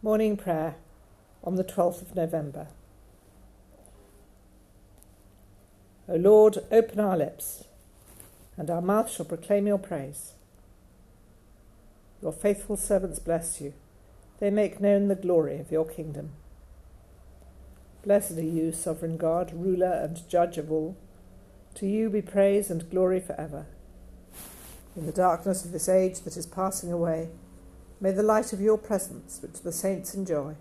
Morning Prayer on the 12th of November. O Lord, open our lips, and our mouth shall proclaim your praise. Your faithful servants bless you. They make known the glory of your kingdom. Blessed are you, sovereign God, ruler and judge of all. To you be praise and glory forever. In the darkness of this age that is passing away, May the light of your presence, which the saints enjoy,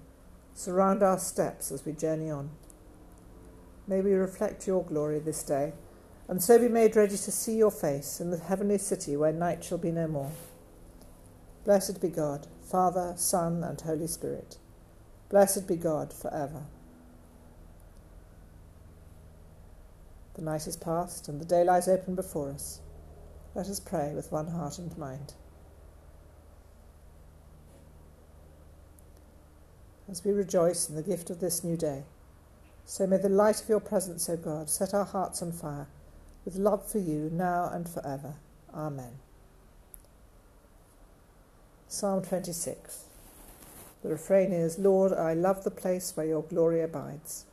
surround our steps as we journey on. May we reflect your glory this day, and so be made ready to see your face in the heavenly city where night shall be no more. Blessed be God, Father, Son, and Holy Spirit. Blessed be God for ever. The night is past, and the day lies open before us. Let us pray with one heart and mind. As we rejoice in the gift of this new day. So may the light of your presence, O God, set our hearts on fire with love for you now and forever. Amen. Psalm 26. The refrain is Lord, I love the place where your glory abides.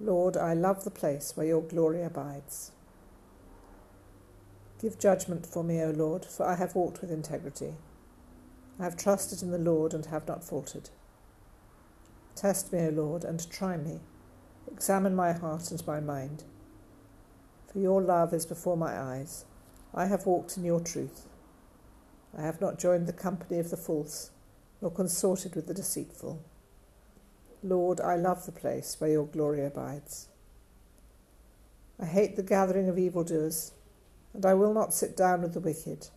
Lord, I love the place where your glory abides. Give judgment for me, O Lord, for I have walked with integrity. I have trusted in the Lord and have not faltered. Test me, O Lord, and try me. Examine my heart and my mind. For your love is before my eyes. I have walked in your truth. I have not joined the company of the false, nor consorted with the deceitful. Lord, I love the place where your glory abides. I hate the gathering of evildoers, and I will not sit down with the wicked.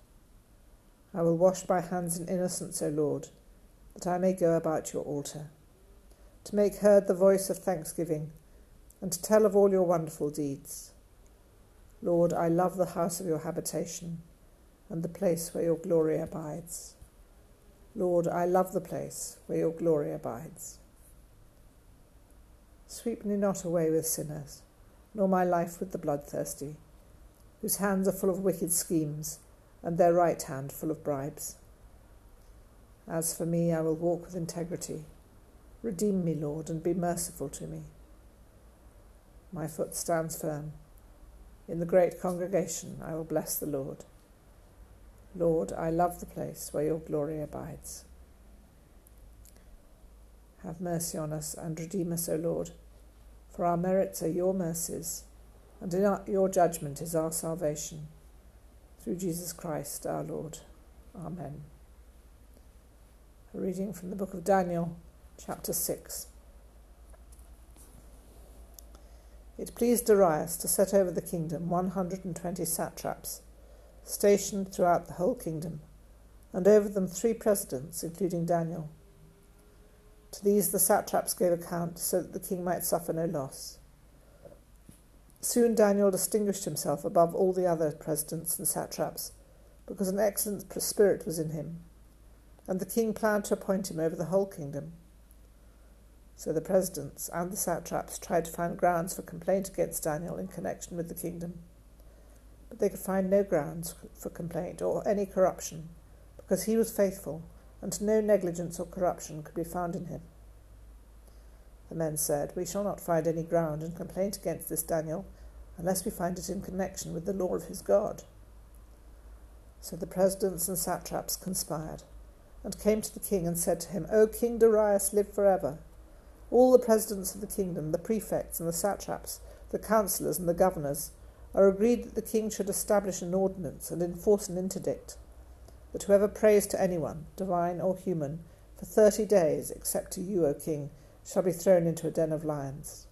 I will wash my hands in innocence, O Lord, that I may go about your altar to make heard the voice of thanksgiving, and to tell of all your wonderful deeds. Lord, I love the house of your habitation, and the place where your glory abides. Lord, I love the place where your glory abides. Sweep me not away with sinners, nor my life with the bloodthirsty, whose hands are full of wicked schemes, and their right hand full of bribes. As for me, I will walk with integrity Redeem me, Lord, and be merciful to me. My foot stands firm. In the great congregation I will bless the Lord. Lord, I love the place where your glory abides. Have mercy on us and redeem us, O Lord, for our merits are your mercies, and in our, your judgment is our salvation. Through Jesus Christ our Lord. Amen. A reading from the book of Daniel chapter 6. It pleased Darius to set over the kingdom 120 satraps, stationed throughout the whole kingdom, and over them three presidents, including Daniel. To these the satraps gave account so that the king might suffer no loss. Soon Daniel distinguished himself above all the other presidents and satraps, because an excellent spirit was in him, and the king planned to appoint him over the whole kingdom. So the presidents and the satraps tried to find grounds for complaint against Daniel in connection with the kingdom. But they could find no grounds for complaint or any corruption, because he was faithful, and no negligence or corruption could be found in him. The men said, We shall not find any ground in complaint against this Daniel unless we find it in connection with the law of his God. So the presidents and satraps conspired, and came to the king and said to him, O King Darius, live forever. All the presidents of the kingdom, the prefects and the satraps, the councillors and the governors, are agreed that the king should establish an ordinance and enforce an interdict that whoever prays to anyone, divine or human, for thirty days, except to you, O king, shall be thrown into a den of lions.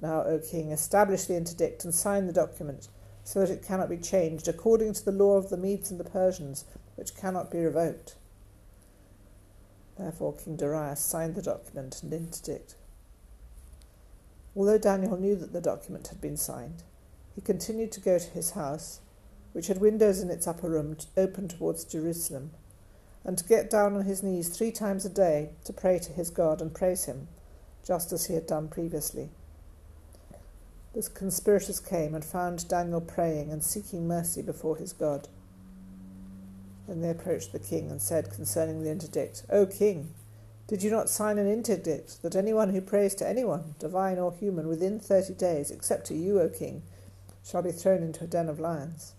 Now, O king, establish the interdict and sign the document, so that it cannot be changed, according to the law of the Medes and the Persians, which cannot be revoked. Therefore, King Darius signed the document and interdict. Although Daniel knew that the document had been signed, he continued to go to his house, which had windows in its upper room open towards Jerusalem, and to get down on his knees three times a day to pray to his God and praise him, just as he had done previously. The conspirators came and found Daniel praying and seeking mercy before his God. Then they approached the king and said concerning the interdict, O king, Did you not sign an interdict that anyone who prays to anyone, divine or human, within thirty days, except to you, O king, shall be thrown into a den of lions?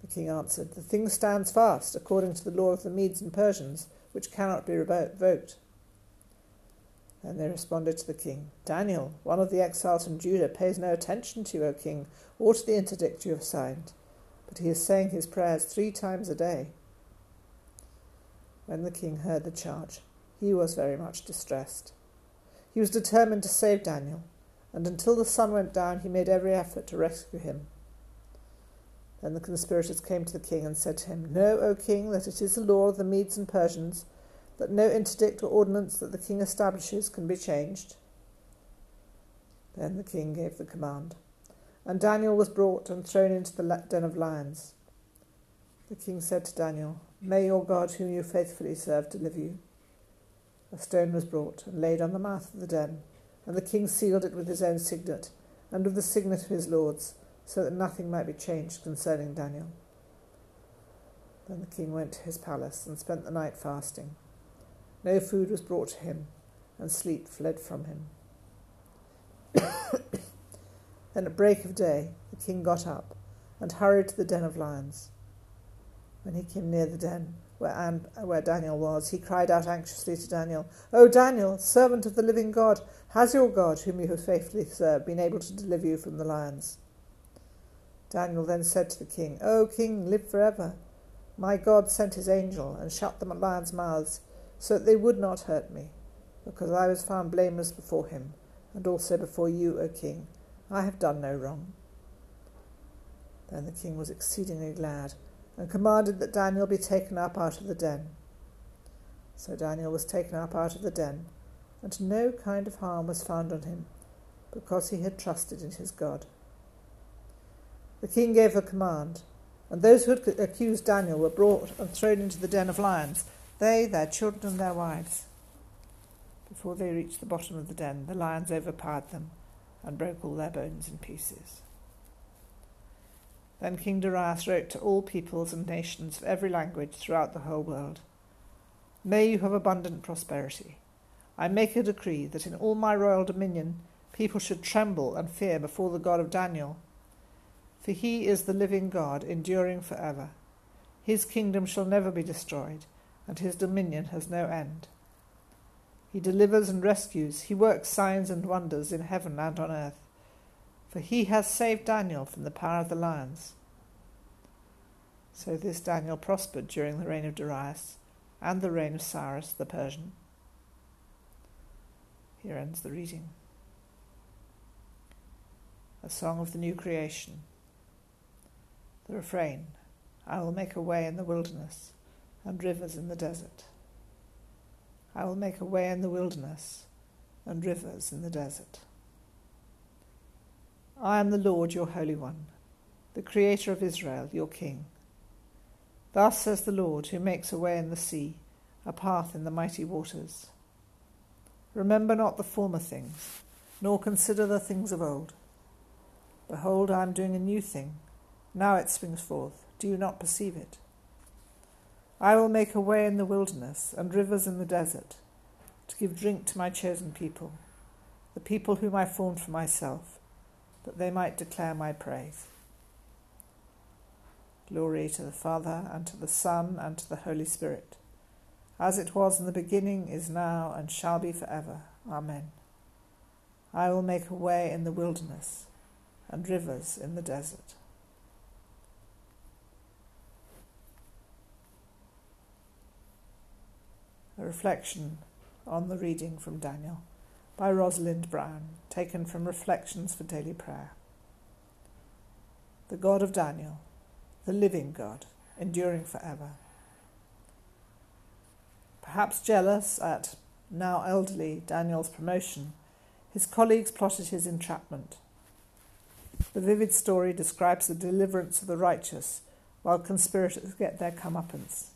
The king answered, The thing stands fast, according to the law of the Medes and Persians, which cannot be revoked. Then they responded to the king, Daniel, one of the exiles from Judah, pays no attention to you, O king, or to the interdict you have signed, but he is saying his prayers three times a day. When the king heard the charge, he was very much distressed. He was determined to save Daniel, and until the sun went down, he made every effort to rescue him. Then the conspirators came to the king and said to him, Know, O king, that it is the law of the Medes and Persians that no interdict or ordinance that the king establishes can be changed. Then the king gave the command, and Daniel was brought and thrown into the den of lions. The king said to Daniel, May your God, whom you faithfully serve, deliver you. A stone was brought and laid on the mouth of the den, and the king sealed it with his own signet and with the signet of his lords, so that nothing might be changed concerning Daniel. Then the king went to his palace and spent the night fasting. No food was brought to him, and sleep fled from him. then at break of day the king got up and hurried to the den of lions. When he came near the den where, where Daniel was, he cried out anxiously to Daniel, O Daniel, servant of the living God, has your God, whom you have faithfully served, been able to deliver you from the lions? Daniel then said to the king, O king, live forever. My God sent his angel and shut the lions' mouths, so that they would not hurt me, because I was found blameless before him, and also before you, O king. I have done no wrong. Then the king was exceedingly glad and commanded that Daniel be taken up out of the den. So Daniel was taken up out of the den, and no kind of harm was found on him, because he had trusted in his God. The king gave a command, and those who had accused Daniel were brought and thrown into the den of lions, they, their children, and their wives. Before they reached the bottom of the den, the lions overpowered them and broke all their bones in pieces. Then King Darius wrote to all peoples and nations of every language throughout the whole world May you have abundant prosperity. I make a decree that in all my royal dominion people should tremble and fear before the God of Daniel. For he is the living God, enduring for ever. His kingdom shall never be destroyed, and his dominion has no end. He delivers and rescues, he works signs and wonders in heaven and on earth for he has saved Daniel from the power of the lions. So this Daniel prospered during the reign of Darius and the reign of Cyrus the Persian. Here ends the reading. A song of the new creation. The refrain I will make a way in the wilderness and rivers in the desert. I will make a way in the wilderness and rivers in the desert. I am the Lord your Holy One, the Creator of Israel, your King. Thus says the Lord, who makes a way in the sea, a path in the mighty waters. Remember not the former things, nor consider the things of old. Behold, I am doing a new thing. Now it springs forth. Do you not perceive it? I will make a way in the wilderness and rivers in the desert, to give drink to my chosen people, the people whom I formed for myself that they might declare my praise. Glory to the Father, and to the Son, and to the Holy Spirit, as it was in the beginning, is now, and shall be for ever. Amen. I will make a way in the wilderness, and rivers in the desert. A reflection on the reading from Daniel by Rosalind Brown, taken from Reflections for Daily Prayer. The God of Daniel, the living God, enduring forever. Perhaps jealous at now elderly Daniel's promotion, his colleagues plotted his entrapment. The vivid story describes the deliverance of the righteous while conspirators get their comeuppance.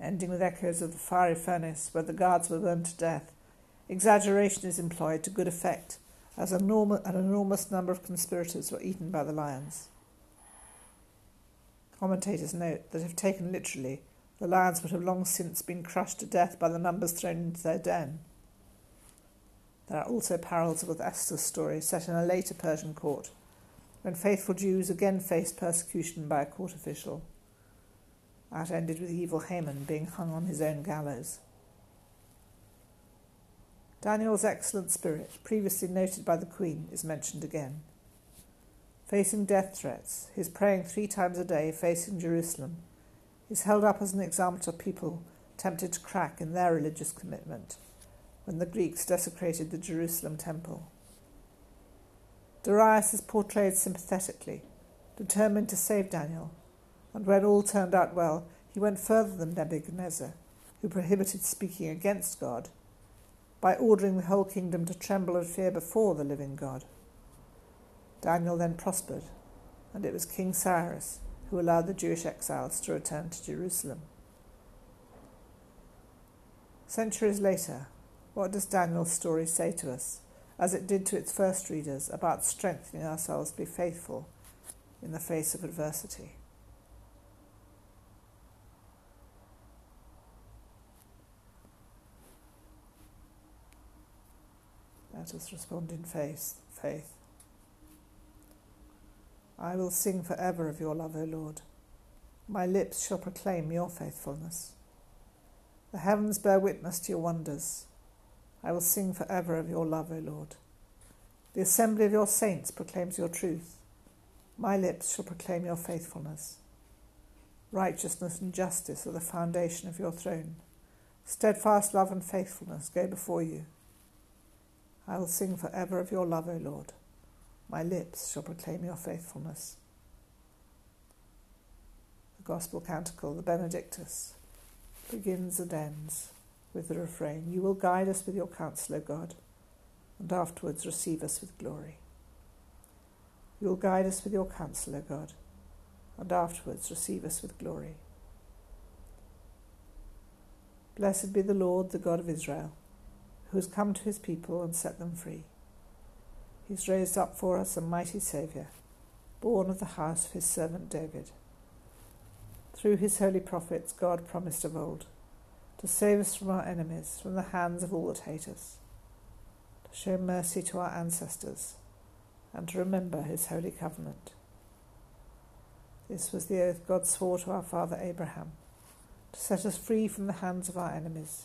Ending with echoes of the fiery furnace where the guards were burned to death Exaggeration is employed to good effect, as an enormous number of conspirators were eaten by the lions. Commentators note that, if taken literally, The lions would have long since been crushed to death by the numbers thrown into their den. There are also parallels with Esther's story set in a later Persian court, when faithful Jews again faced persecution by a court official. That ended with evil Haman being hung on his own gallows. Daniel's excellent spirit, previously noted by the Queen, is mentioned again. Facing death threats, his praying three times a day facing Jerusalem, is held up as an example to people tempted to crack in their religious commitment when the Greeks desecrated the Jerusalem temple. Darius is portrayed sympathetically, determined to save Daniel, and when all turned out well, he went further than Nebuchadnezzar, who prohibited speaking against God, by ordering the whole kingdom to tremble and fear before the living God. Daniel then prospered, and it was King Cyrus who allowed the Jewish exiles to return to Jerusalem. Centuries later, what does Daniel's story say to us, as it did to its first readers, about strengthening ourselves to be faithful in the face of adversity? Let us respond in faith. faith. I will sing for ever of your love, O Lord. My lips shall proclaim your faithfulness. The heavens bear witness to your wonders. I will sing for ever of your love, O Lord. The assembly of your saints proclaims your truth. My lips shall proclaim your faithfulness. Righteousness and justice are the foundation of your throne. Steadfast love and faithfulness go before you. I will sing for ever of your love, O Lord. My lips shall proclaim your faithfulness. The Gospel Canticle, the Benedictus, begins and ends with the refrain You will guide us with your counsel, O God, and afterwards receive us with glory. You will guide us with your counsel, O God, and afterwards receive us with glory. Blessed be the Lord, the God of Israel, who has come to his people and set them free. He's raised up for us a mighty Saviour, born of the house of his servant David. Through his holy prophets, God promised of old to save us from our enemies, from the hands of all that hate us, to show mercy to our ancestors, and to remember his holy covenant. This was the oath God swore to our father Abraham, to set us free from the hands of our enemies,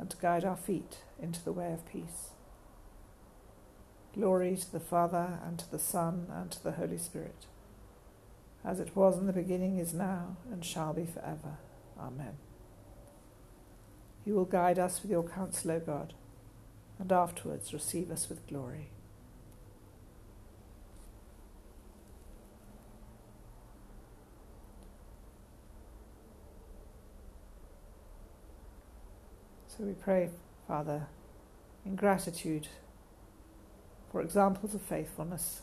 and to guide our feet into the way of peace. Glory to the Father, and to the Son, and to the Holy Spirit, as it was in the beginning, is now, and shall be forever. Amen. You will guide us with your counsel, O God, and afterwards receive us with glory. So we pray, Father, in gratitude for examples of faithfulness,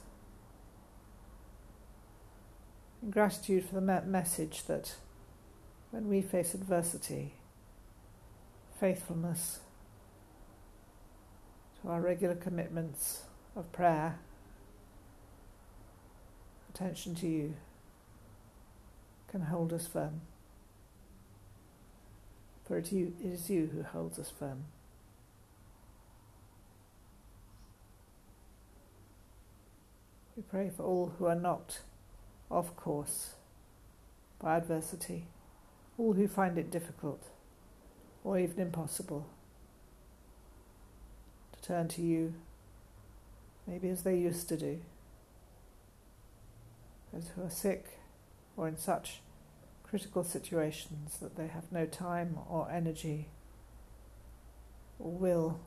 in gratitude for the message that when we face adversity, faithfulness to our regular commitments of prayer, attention to you, can hold us firm for it is you who holds us firm. We pray for all who are knocked off course by adversity, all who find it difficult or even impossible to turn to you, maybe as they used to do. Those who are sick or in such critical situations that they have no time or energy or will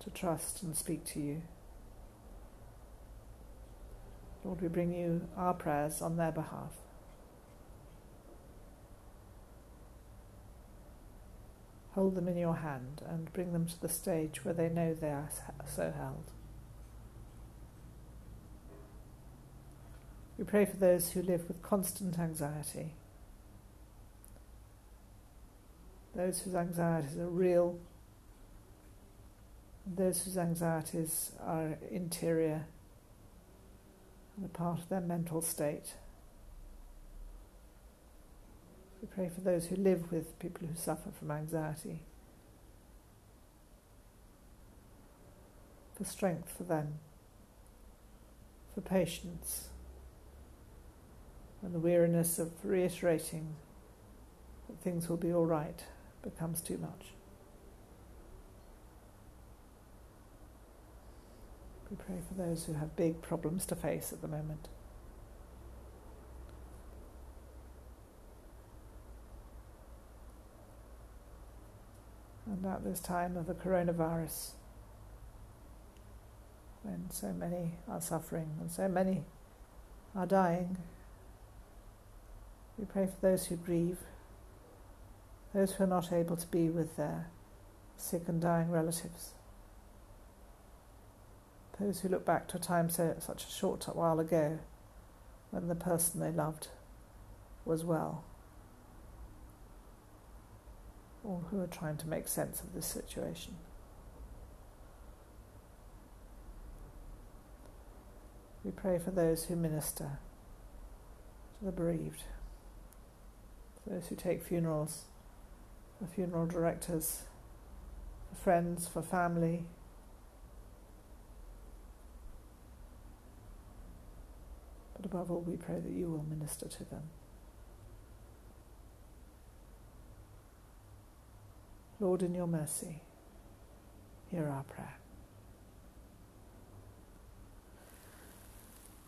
to trust and speak to you. Lord, we bring you our prayers on their behalf. Hold them in your hand and bring them to the stage where they know they are so held. We pray for those who live with constant anxiety, those whose anxieties are real, those whose anxieties are interior and a part of their mental state. We pray for those who live with people who suffer from anxiety, for strength for them, for patience, and the weariness of reiterating that things will be all right becomes too much. We pray for those who have big problems to face at the moment. And at this time of the coronavirus, when so many are suffering and so many are dying, we pray for those who grieve, those who are not able to be with their sick and dying relatives, those who look back to a time so such a short while ago when the person they loved was well, or who are trying to make sense of this situation. We pray for those who minister to the bereaved those who take funerals, for funeral directors, for friends, for family. But above all, we pray that you will minister to them. Lord, in your mercy, hear our prayer.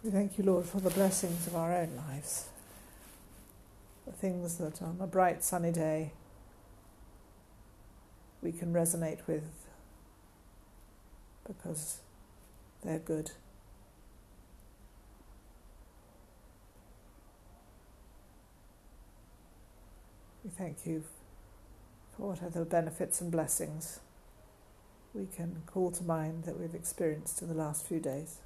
We thank you, Lord, for the blessings of our own lives the things that on a bright sunny day we can resonate with because they're good. We thank you for whatever benefits and blessings we can call to mind that we've experienced in the last few days.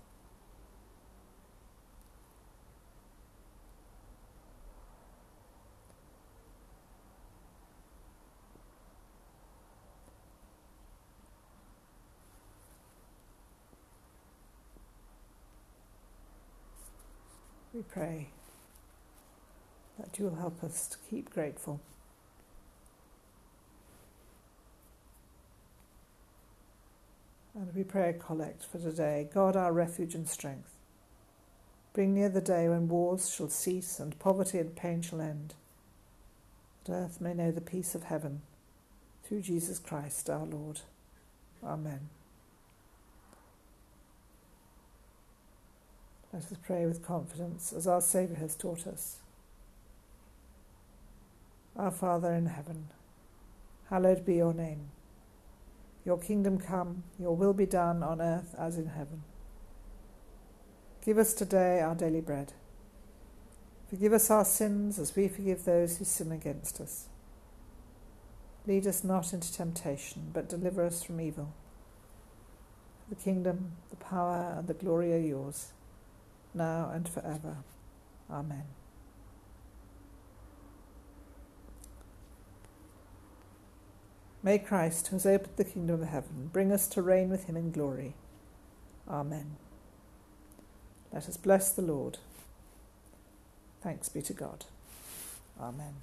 Pray that you will help us to keep grateful. And we pray a collect for today God, our refuge and strength. Bring near the day when wars shall cease and poverty and pain shall end, that earth may know the peace of heaven, through Jesus Christ our Lord. Amen. Let us pray with confidence as our Saviour has taught us. Our Father in heaven, hallowed be your name. Your kingdom come, your will be done on earth as in heaven. Give us today our daily bread. Forgive us our sins as we forgive those who sin against us. Lead us not into temptation, but deliver us from evil. The kingdom, the power, and the glory are yours now and forever. Amen. May Christ, who has opened the kingdom of heaven, bring us to reign with him in glory. Amen. Let us bless the Lord. Thanks be to God. Amen.